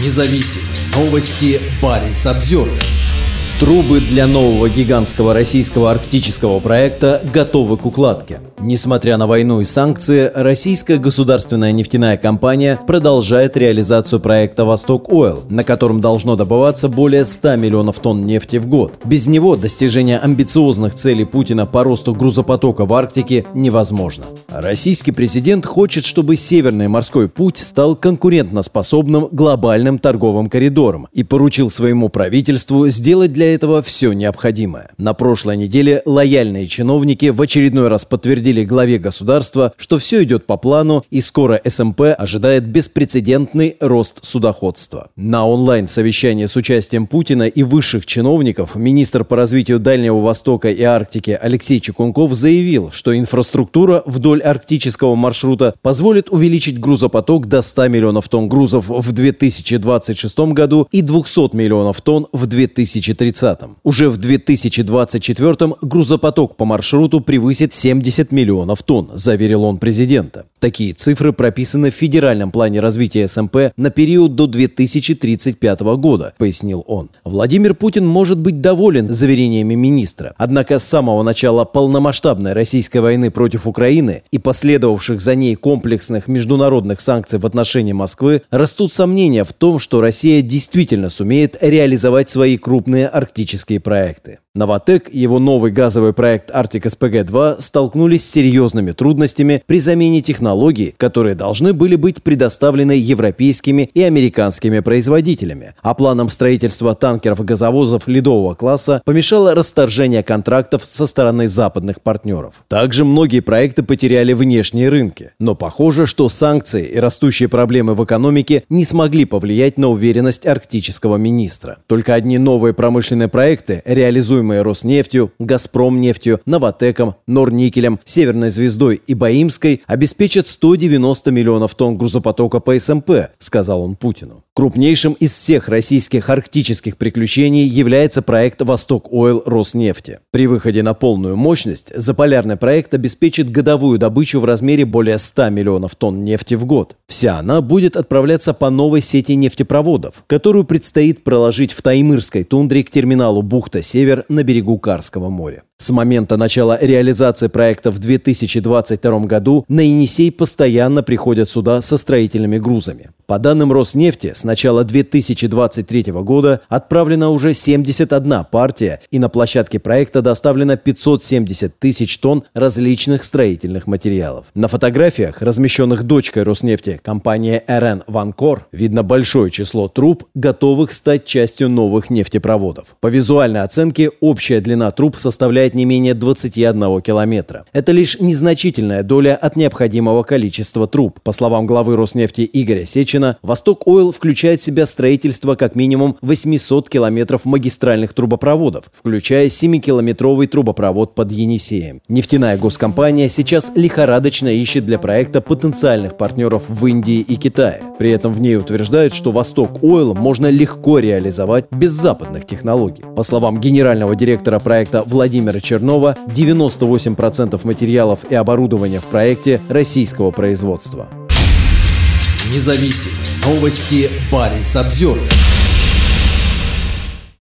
Независимые новости. Барин обзервер Трубы для нового гигантского российского арктического проекта готовы к укладке. Несмотря на войну и санкции, российская государственная нефтяная компания продолжает реализацию проекта «Восток Ойл», на котором должно добываться более 100 миллионов тонн нефти в год. Без него достижение амбициозных целей Путина по росту грузопотока в Арктике невозможно. Российский президент хочет, чтобы Северный морской путь стал конкурентноспособным глобальным торговым коридором и поручил своему правительству сделать для этого все необходимое. На прошлой неделе лояльные чиновники в очередной раз подтвердили подтвердили главе государства, что все идет по плану и скоро СМП ожидает беспрецедентный рост судоходства. На онлайн-совещании с участием Путина и высших чиновников министр по развитию Дальнего Востока и Арктики Алексей Чекунков заявил, что инфраструктура вдоль арктического маршрута позволит увеличить грузопоток до 100 миллионов тонн грузов в 2026 году и 200 миллионов тонн в 2030. Уже в 2024 грузопоток по маршруту превысит 70 миллионов тонн, заверил он президента. Такие цифры прописаны в федеральном плане развития СМП на период до 2035 года, пояснил он. Владимир Путин может быть доволен заверениями министра. Однако с самого начала полномасштабной российской войны против Украины и последовавших за ней комплексных международных санкций в отношении Москвы растут сомнения в том, что Россия действительно сумеет реализовать свои крупные арктические проекты. Новотек и его новый газовый проект Arctic SPG-2 столкнулись с серьезными трудностями при замене технологий, которые должны были быть предоставлены европейскими и американскими производителями. А планам строительства танкеров и газовозов ледового класса помешало расторжение контрактов со стороны западных партнеров. Также многие проекты потеряли внешние рынки. Но похоже, что санкции и растущие проблемы в экономике не смогли повлиять на уверенность арктического министра. Только одни новые промышленные проекты, реализуемые фирмой Роснефтью, Газпромнефтью, Новотеком, Норникелем, Северной Звездой и Баимской обеспечат 190 миллионов тонн грузопотока по СМП, сказал он Путину. Крупнейшим из всех российских арктических приключений является проект «Восток Ойл Роснефти». При выходе на полную мощность заполярный проект обеспечит годовую добычу в размере более 100 миллионов тонн нефти в год. Вся она будет отправляться по новой сети нефтепроводов, которую предстоит проложить в Таймырской тундре к терминалу «Бухта-Север» на берегу Карского моря. С момента начала реализации проекта в 2022 году на Енисей постоянно приходят суда со строительными грузами. По данным Роснефти, с начала 2023 года отправлена уже 71 партия, и на площадке проекта доставлено 570 тысяч тонн различных строительных материалов. На фотографиях, размещенных дочкой Роснефти, компания РН Ванкор, видно большое число труб, готовых стать частью новых нефтепроводов. По визуальной оценке, общая длина труб составляет не менее 21 километра. Это лишь незначительная доля от необходимого количества труб. По словам главы Роснефти Игоря Сечина, Восток Ойл включает в себя строительство как минимум 800 километров магистральных трубопроводов, включая 7-километровый трубопровод под Енисеем. Нефтяная госкомпания сейчас лихорадочно ищет для проекта потенциальных партнеров в Индии и Китае. При этом в ней утверждают, что Восток Ойл можно легко реализовать без западных технологий. По словам генерального директора проекта Владимира Чернова, 98% материалов и оборудования в проекте российского производства. Независимые новости. Барин обзервер